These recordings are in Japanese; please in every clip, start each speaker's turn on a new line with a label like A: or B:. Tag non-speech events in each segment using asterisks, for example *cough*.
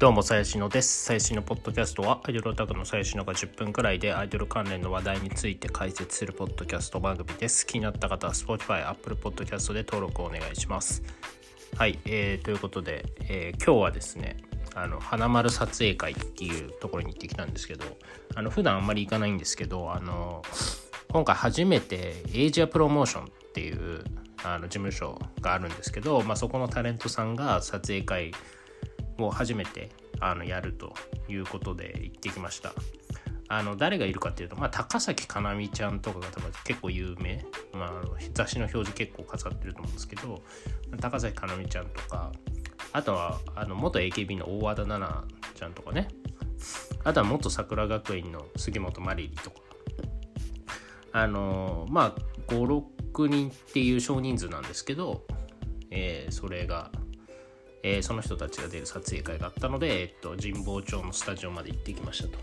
A: どうも、最新のです。最新のポッドキャストは、アイドルオタクの最新のが10分くらいで、アイドル関連の話題について解説するポッドキャスト番組です。気になった方は、Spotify、Apple Podcast で登録をお願いします。はい、えー、ということで、えー、今日はですね、あの花丸撮影会っていうところに行ってきたんですけど、あの普段あんまり行かないんですけど、あの今回初めてエイジアプロモーションっていうあの事務所があるんですけど、まあ、そこのタレントさんが撮影会を初めてあのやるということで行ってきました。あの誰がいるかっていうと、まあ、高崎かなみちゃんとかが多分結構有名、まあ、雑誌の表示結構飾ってると思うんですけど高崎かなみちゃんとかあとはあの元 AKB の大和田奈々ちゃんとかね。あとは元桜学院の杉本まりりとか。あのまあ56人っていう少人数なんですけど、えー、それがえー、その人たちが出る撮影会があったので、えっと、神保町のスタジオまで行ってきましたと。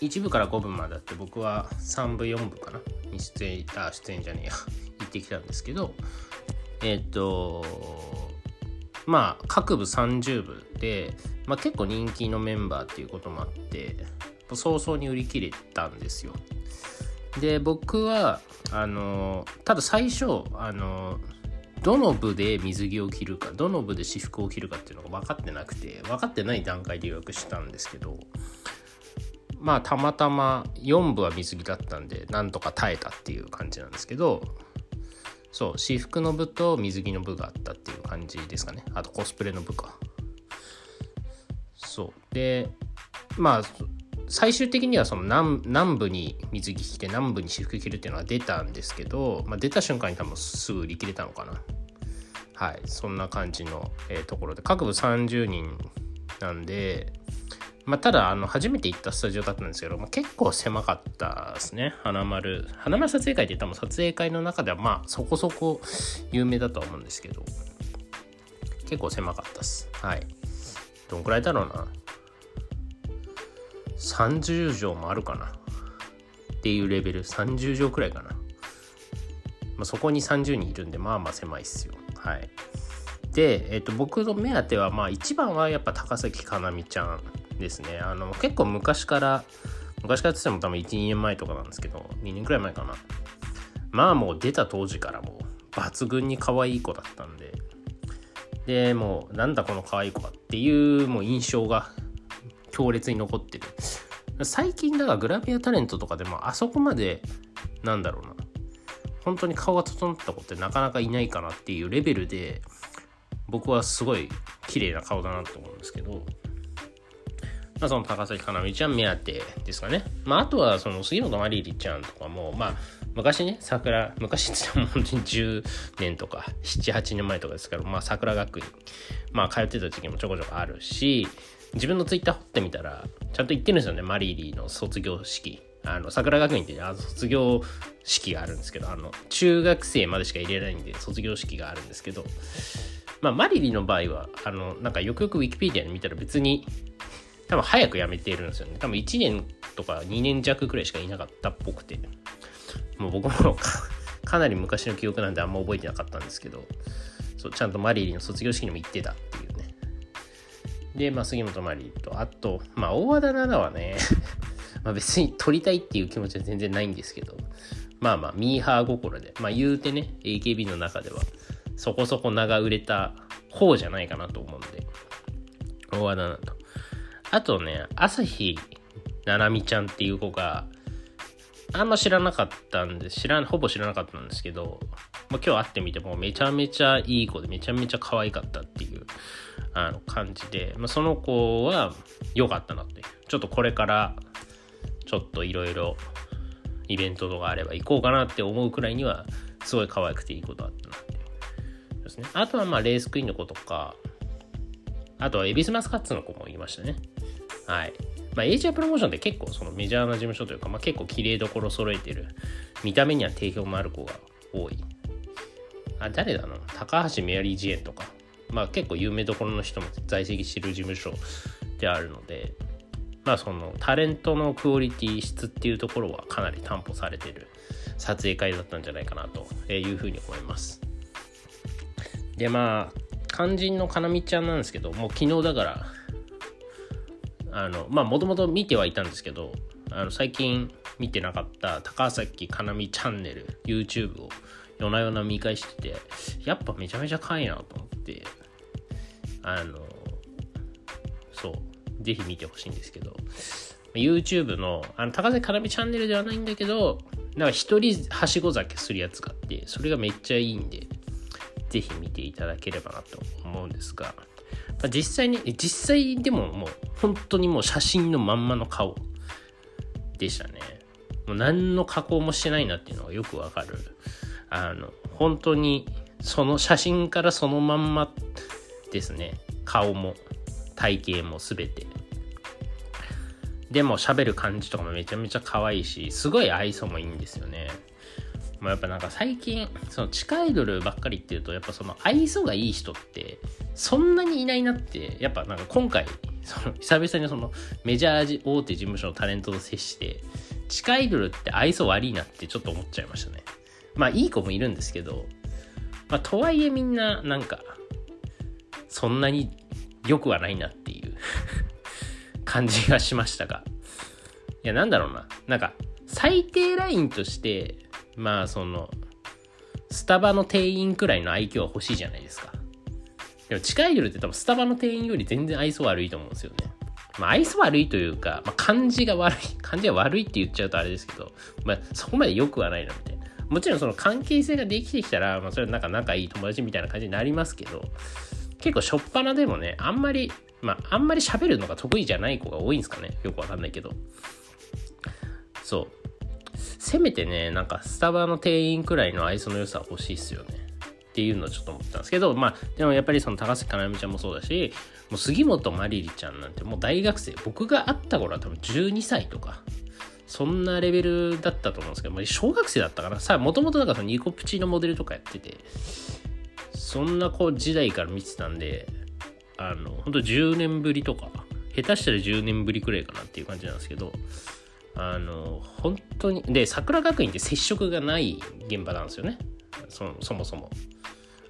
A: 1部から5部まであって僕は3部4部かな？に出演あ出演じゃねえや行ってきたんですけどえっとまあ各部30部で、まあ、結構人気のメンバーっていうこともあって早々に売り切れたんですよで僕はあのただ最初あのどの部で水着を着るかどの部で私服を着るかっていうのが分かってなくて分かってない段階で予約したんですけどまあたまたま4部は水着だったんでなんとか耐えたっていう感じなんですけどそう私服の部と水着の部があったっていう感じですかね。あとコスプレの部か。そう。でまあ最終的にはその南南部に水着着て南部に私服着るっていうのは出たんですけど、まあ、出た瞬間に多分すぐ売り切れたのかな。はい。そんな感じの、えー、ところで。各部30人なんでまあ、ただあの初めて行ったスタジオだったんですけど、まあ、結構狭かったですね。花丸。花丸撮影会って多分撮影会の中ではまあそこそこ有名だとは思うんですけど結構狭かったです。はい。どんくらいだろうな。30畳もあるかな。っていうレベル。30畳くらいかな、まあ、そこに30人いるんでまあまあ狭いっすよ。はい。で、えっと、僕の目当てはまあ一番はやっぱ高崎かなみちゃんですね。あの結構昔から昔からって言っても多分12年前とかなんですけど2年くらい前かな。まあもう出た当時からもう抜群に可愛い子だったんで。でもうなんだこの可愛い子はっていうもう印象が強烈に残ってる。最近だからグラビアタレントとかでもあそこまでなんだろうな。本当に顔が整った子ってなかなかいないかなっていうレベルで僕はすごい綺麗な顔だなと思うんですけど、まあ、その高崎かなみちゃん目当てですかね。まあ、あとはその杉本まりりちゃんとかも、まあ、昔ね、桜、昔って言っても本当に10年とか7、8年前とかですから、まあ、桜学院、まあ、通ってた時期もちょこちょこあるし、自分のツイッター掘ってみたら、ちゃんと言ってるんですよね、マリーリーの卒業式。あの、桜学院ってあ卒業式があるんですけど、あの、中学生までしか入れないんで、卒業式があるんですけど、まあ、マリリーの場合は、あの、なんかよくよくウィキペディアに見たら別に、多分早く辞めているんですよね。多分1年とか2年弱くらいしかいなかったっぽくて、もう僕もかなり昔の記憶なんであんま覚えてなかったんですけど、そうちゃんとマリリーの卒業式にも行ってたっ。で、まあ、杉本まりと、あと、まあ、大和田奈々はね *laughs* まあ別に撮りたいっていう気持ちは全然ないんですけど、まあまあ、ミーハー心で、まあ言うてね、AKB の中では、そこそこ名が売れた方じゃないかなと思うんで、大和田奈々と。あとね、朝日奈々美ちゃんっていう子が、あんま知らなかったんで、知らん、ほぼ知らなかったんですけど、まあ、今日会ってみてもめちゃめちゃいい子でめちゃめちゃ可愛かったっていうあの感じで、まあ、その子は良かったなってちょっとこれからちょっといろいろイベントとかあれば行こうかなって思うくらいにはすごい可愛くていいことあったなっていう。ですね。あとはまあレースクイーンの子とかあとはエビスマスカッツの子もいましたね。はい。まあ、エイジアプロモーションって結構そのメジャーな事務所というか、まあ、結構綺麗どころ揃えてる見た目には定評もある子が多い。あ誰だの高橋メアリー・ジエンとか。まあ結構有名どころの人も在籍してる事務所であるので、まあそのタレントのクオリティ質っていうところはかなり担保されてる撮影会だったんじゃないかなというふうに思います。でまあ肝心のかなみちゃんなんですけどもう昨日だからあのまあもともと見てはいたんですけどあの最近見てなかった高崎かなみチャンネル YouTube を夜な夜な見返しててやっぱめちゃめちゃ可愛いなと思ってあのそうぜひ見てほしいんですけど。YouTube のあの高崎かなみチャンネルではないんだけどなんか一人はしご酒するやつがあってそれがめっちゃいいんでぜひ見ていただければなと思うんですが、まあ、実際に実際でももう本当にもう写真のまんまの顔でしたね。もう何の加工もしてないなっていうのがよくわかる。あの本当にその写真からそのまんまですね。顔も体型も全て。でも喋る感じとかもめちゃめちゃ可愛いしすごい愛想もいいんですよね。もうやっぱなんか最近その地下アイドルばっかりっていうとやっぱその愛想がいい人ってそんなにいないなってやっぱなんか今回その久々にそのメジャー大手事務所のタレントと接して地下アイドルって愛想悪いなってちょっと思っちゃいましたね。まあいい子もいるんですけどまあとはいえみんななんかそんなに良くはないなっていう *laughs* 感じがしましたが。いやなんだろうな。なんか最低ラインとしてまあそのスタバの店員くらいの愛嬌は欲しいじゃないですか。でも地下アイドルって多分スタバの店員より全然愛想悪いと思うんですよね。まあ愛想悪いというか、まあ、感じが悪い感じが悪いって言っちゃうとあれですけど、まあ、そこまで良くはないなみたいな。もちろんその関係性ができてきたら、まあ、それはなんか仲いい友達みたいな感じになりますけど結構しょっぱなでもねあんまりまああんまり喋るのが得意じゃない子が多いんですかね。よくわかんないけど。そう。せめてね、なんかスタバの店員くらいの愛想の良さ欲しいっすよね。っていうのをちょっと思ったんですけど、まあ、でもやっぱりその高崎かなみちゃんもそうだし、もう杉本まりりちゃんなんてもう大学生、僕が会った頃は多分12歳とか、そんなレベルだったと思うんですけど、小学生だったかな。さあ、もともとなんかそのニコプチのモデルとかやってて、そんな子時代から見てたんで、あの、本当10年ぶりとか、下手したら10年ぶりくらいかなっていう感じなんですけど、あの本当にで桜学院って接触がない現場なんですよね。そそもそも。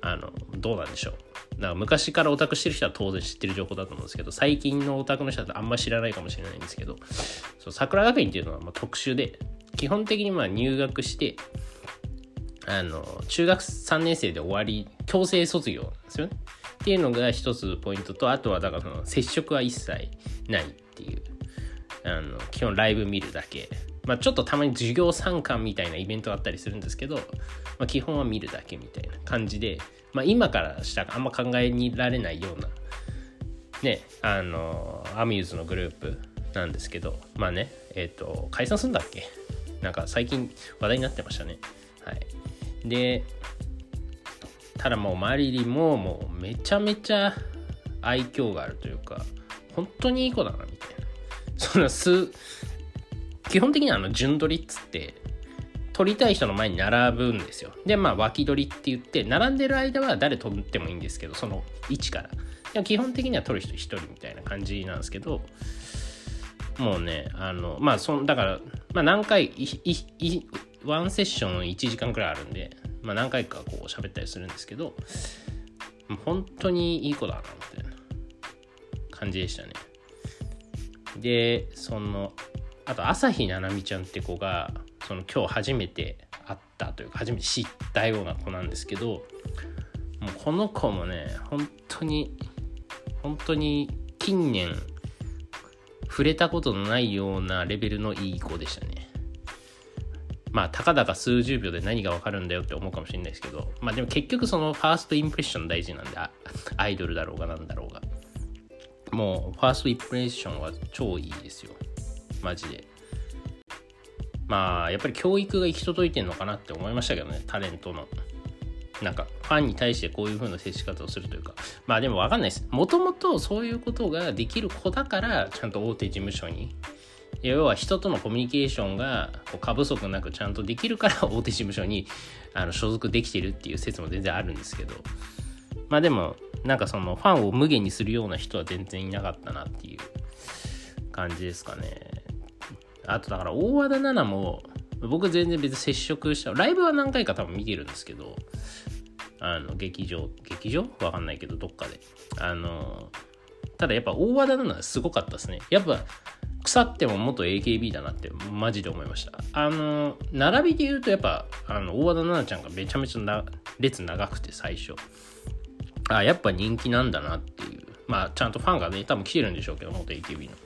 A: あのどうなんでしょう。だか昔からオタクしてる人は当然知ってる情報だと思うんですけど最近のオタクの人だとあんま知らないかもしれないんですけどそう桜学院っていうのはま特殊で基本的にまあ入学してあの中学3年生で終わり強制卒業なんですよね。っていうのが一つポイントとあとはだからその接触は一切ないっていうあの基本ライブ見るだけ、まあ、ちょっとたまに授業参観みたいなイベントがあったりするんですけど、まあ、基本は見るだけみたいな感じで、まあ、今からしたらあんま考えにられないようなねあのアミューズのグループなんですけどまあねえっ、ー、と解散するんだっけ？なんか最近話題になってましたね。はい。でただもうマリリももうめちゃめちゃ愛嬌があるというか本当にいい子だなみたいな。その数基本的にはあの順取りっつって取りたい人の前に並ぶんですよ。でまあ脇取りって言って並んでる間は誰取ってもいいんですけどその位置から。でも基本的には取る人1人みたいな感じなんですけどもうねあのまあそだから、まあ、何回ワンセッション1時間くらいあるんで、まあ、何回かこう喋ったりするんですけど本当にいい子だなみたいな感じでしたね。でそのあと朝日奈々美ちゃんって子がその今日初めて会ったというか初めて知ったような子なんですけどもうこの子もね本当に本当に近年触れたことのないようなレベルのいい子でしたね。まあたかだか数十秒で何がわかるんだよって思うかもしれないですけどまあでも結局そのファーストインプレッション大事なんでアイドルだろうがなんだろうが。もうファーストインプレッションは超いいですよ。マジで。まあやっぱり教育が行き届いてんのかなって思いましたけどねタレントの。なんかファンに対してこういう風な接し方をするというか。まあでも分かんないです。もともとそういうことができる子だからちゃんと大手事務所に。要は人とのコミュニケーションが過不足なくちゃんとできるから *laughs* 大手事務所にあの所属できてるっていう説も全然あるんですけど。まあでもなんかそのファンを無限にするような人は全然いなかったなっていう感じですかね。あとだから大和田奈々も僕全然別に接触したライブは何回か多分見てるんですけどあの劇場劇場？わかんないけどどっかで。あのただやっぱ大和田なのはすごかったですね。やっぱ腐っても元 AKB だなってマジで思いました。あの並びで言うとやっぱあの大和田奈々ちゃんがめちゃめちゃな列長くて最初。あやっぱ人気なんだなっていう。まあちゃんとファンがね多分来てるんでしょうけど元 AKB の。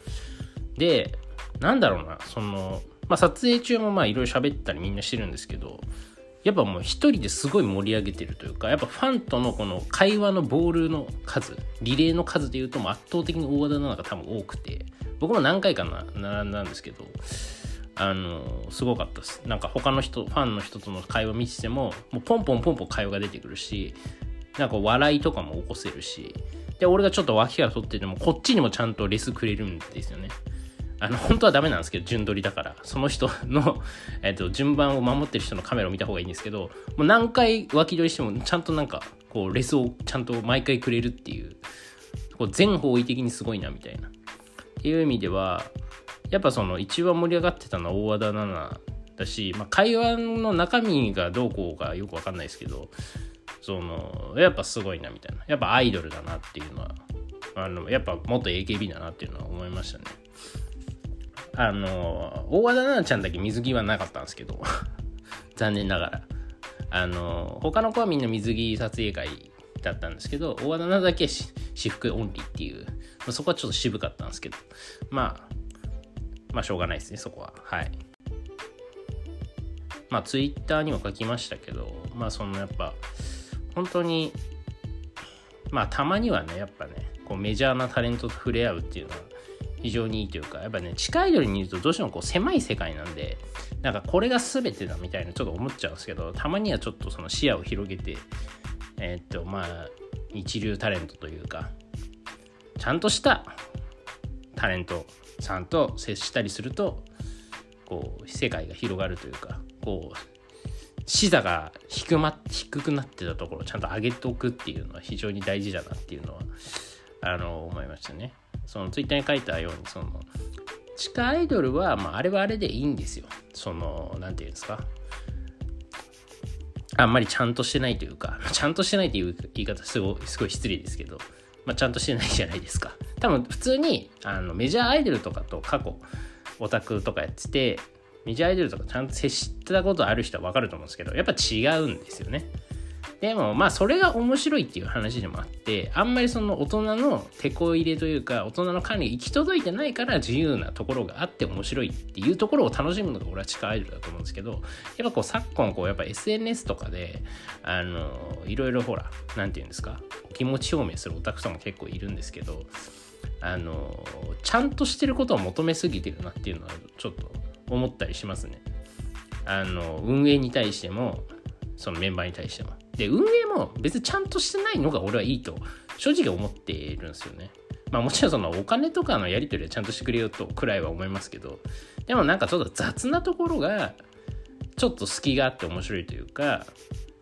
A: でなんだろうなそのまあ撮影中もまあいろいろ喋ったりみんなしてるんですけどやっぱもう一人ですごい盛り上げてるというかやっぱファンとのこの会話のボールの数リレーの数でいうともう圧倒的に大和田奈々が多分多くて僕も何回かな並んだんですけどあのすごかったです。なんか他の人ファンの人との会話見ててももうポンポンポンポン会話が出てくるしなんか笑いとかも起こせるしで俺がちょっと脇から取っててもこっちにもちゃんとレスくれるんですよね。あの本当はダメなんですけど順取りだから。その人の、*laughs* えっと、順番を守ってる人のカメラを見た方がいいんですけどもう何回脇取りしてもちゃんとなんかこうレスをちゃんと毎回くれるっていうこう全方位的にすごいなみたいな。っていう意味ではやっぱその一番盛り上がってたのは大和田奈々だし、まあ、会話の中身がどうこうかよくわかんないですけどそのやっぱすごいなみたいな。やっぱアイドルだなっていうのはあのやっぱ元 AKB だなっていうのは思いましたね。あの大和田奈々ちゃんだけ水着はなかったんですけど。*laughs* 残念ながら。あの他の子はみんな水着撮影会だったんですけど大和田奈々だけ私服オンリーっていう。まあそこはちょっと渋かったんですけど。まあまあしょうがないですねそこは。はい。まあツイッターにも書きましたけどまあそのやっぱ本当にまあたまにはねやっぱねこうメジャーなタレントと触れ合うっていうのは非常にいいというかやっぱね近い距離にいるとどうしてもこう狭い世界なんでなんかこれが全てだみたいなちょっと思っちゃうんですけどたまにはちょっとその視野を広げてえー、っとまあ一流タレントというかちゃんとしたタレントさんと接したりするとこう世界が広がるというかこう視座が低,、ま、低くなってたところをちゃんと上げておくっていうのは非常に大事だなっていうのはあの思いましたね。そのツイッターに書いたようにその地下アイドルは、まあ、あれはあれでいいんですよ。その何て言うんですか？あんまりちゃんとしてないというか、*laughs* ちゃんとしてないっていう言い方すごいすごい失礼ですけど、まあ、ちゃんとしてないじゃないですか。多分普通にあのメジャーアイドルとかと過去オタクとかやっててメジャーアイドルとかちゃんと接したことある人は分かると思うんですけどやっぱ違うんですよね。でもまあそれが面白いっていう話でもあってあんまりその大人の手こ入れというか大人の管理行き届いてないから自由なところがあって面白いっていうところを楽しむのが俺は地下アイドルだと思うんですけどやっぱこう昨今こうやっぱ SNS とかであのいろいろほら何て言うんですか気持ち表明するオタクさんも結構いるんですけどあのちゃんとしてることを求めすぎてるなっていうのはちょっと思ったりしますね。あの運営に対してもそのメンバーに対しても。で、運営も別にちゃんとしてないのが俺はいいと正直思っているんですよね。まあもちろんそのお金とかのやり取りはちゃんとしてくれよとくらいは思いますけど、でもなんかちょっと雑なところがちょっと隙があって面白いというか、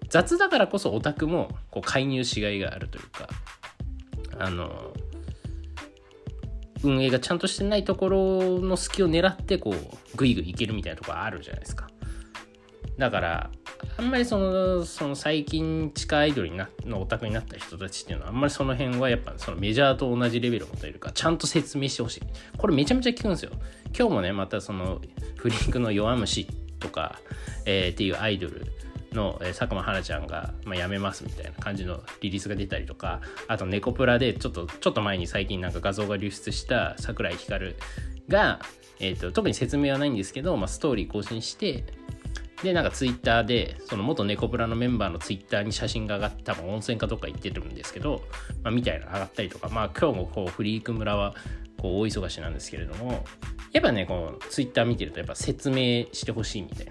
A: 雑だからこそオタクもこう介入しがいがあるというか、あの、運営がちゃんとしてないところの隙を狙ってこうグイグイいけるみたいなところあるじゃないですか。だからあんまりそのその最近地下アイドルになのオタクになった人たちっていうのはあんまりその辺はやっぱそのメジャーと同じレベルを持てるかちゃんと説明してほしい。これめちゃめちゃ聞くんですよ。今日もねまたそのフリンクの弱虫とか、えー、っていうアイドルの、えー、佐久間花ちゃんが、まあ、辞めますみたいな感じのリリースが出たりとかあとネコプラでちょっと *laughs* ちょっと前に最近なんか画像が流出した桜井光が、えーと、と特に説明はないんですけど、まあ、ストーリー更新してで、なんかツイッターで、その元ネコプラのメンバーのツイッターに写真が上がって、多分温泉かどっか行ってるんですけど、まあ、みたいなの上がったりとか、まあ今日もこうフリーク村はこう大忙しなんですけれども、やっぱね、このツイッター見てるとやっぱ説明してほしいみたい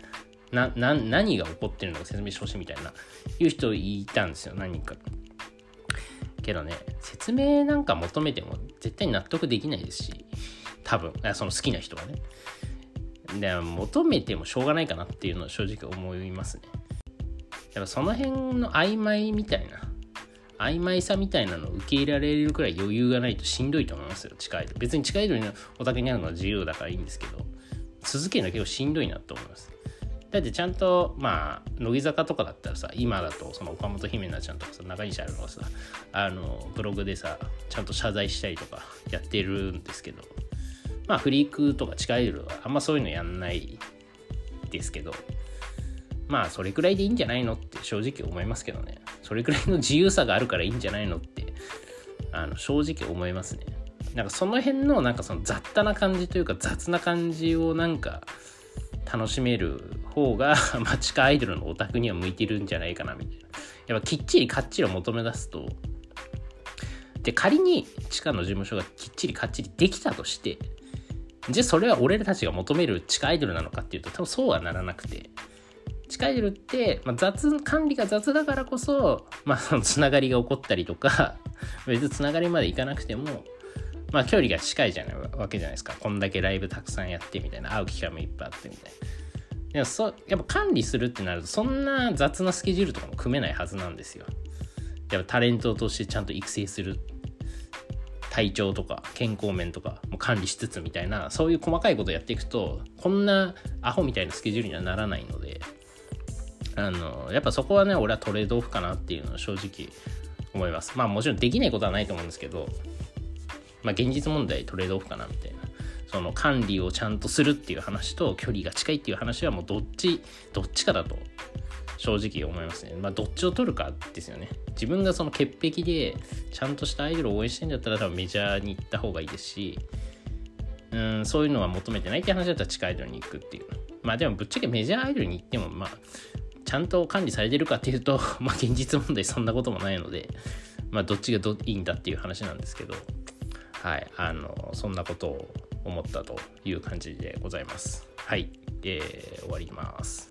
A: な。な、な、何が起こってるのか説明してほしいみたいな、いう人いたんですよ、何人か。けどね、説明なんか求めても絶対納得できないですし、多分、その好きな人はね。で求めてもしょうがないかなっていうのは正直思いますね。やっぱその辺の曖昧みたいな曖昧さみたいなのを受け入れられるくらい余裕がないとしんどいと思いますよ近いと別に近いのお酒にあるのは自由だからいいんですけど続けるの結構しんどいなと思いますだってちゃんとまあ乃木坂とかだったらさ今だとその岡本姫奈ちゃんとかさ中西あるのがさあのブログでさちゃんと謝罪したりとかやってるんですけどまあフリークとか地下アイドルはあんまそういうのやんないですけどまあそれくらいでいいんじゃないのって正直思いますけどねそれくらいの自由さがあるからいいんじゃないのってあの正直思いますねなんかその辺のなんかその雑多な感じというか雑な感じをなんか楽しめる方が、まあ、地下アイドルのオタクには向いてるんじゃないかなみたいな。やっぱきっちりかっちりを求め出すと、で、仮に地下の事務所がきっちりかっちりできたとして、じゃあそれは俺たちが求める地下アイドルなのかっていうと多分そうはならなくて、地下アイドルって、まあ、雑、管理が雑だからこそ、まあそのつながりが起こったりとか、*laughs* 別につながりまでいかなくても、まあ距離が近いじゃないわけじゃないですか。こんだけライブたくさんやってみたいな、会う機会もいっぱいあってみたいな。でもそやっぱ管理するってなるとそんな雑なスケジュールとかも組めないはずなんですよ。やっぱタレントとしてちゃんと育成する体調とか健康面とかも管理しつつみたいなそういう細かいことやっていくとこんなアホみたいなスケジュールにはならないのであのやっぱそこはね俺はトレードオフかなっていうのは正直思います。まあもちろんできないことはないと思うんですけどまあ現実問題トレードオフかなみたいな。その管理をちゃんとするっていう話と距離が近いっていう話はもうどっちどっちかだと正直思いますね。まあどっちを取るかですよね。自分がその潔癖でちゃんとしたアイドルを応援してんだったら多分メジャーに行った方がいいですし、うん、そういうのは求めてないって話だったら地下アイドルに行くっていう。まあでもぶっちゃけメジャーアイドルに行ってもまあちゃんと管理されてるかっていうと、*laughs* まあ現実問題そんなこともないので、まあどっちがどいいんだっていう話なんですけど、はい、あの、そんなことを思ったという感じでございます。はい、えー、終わります。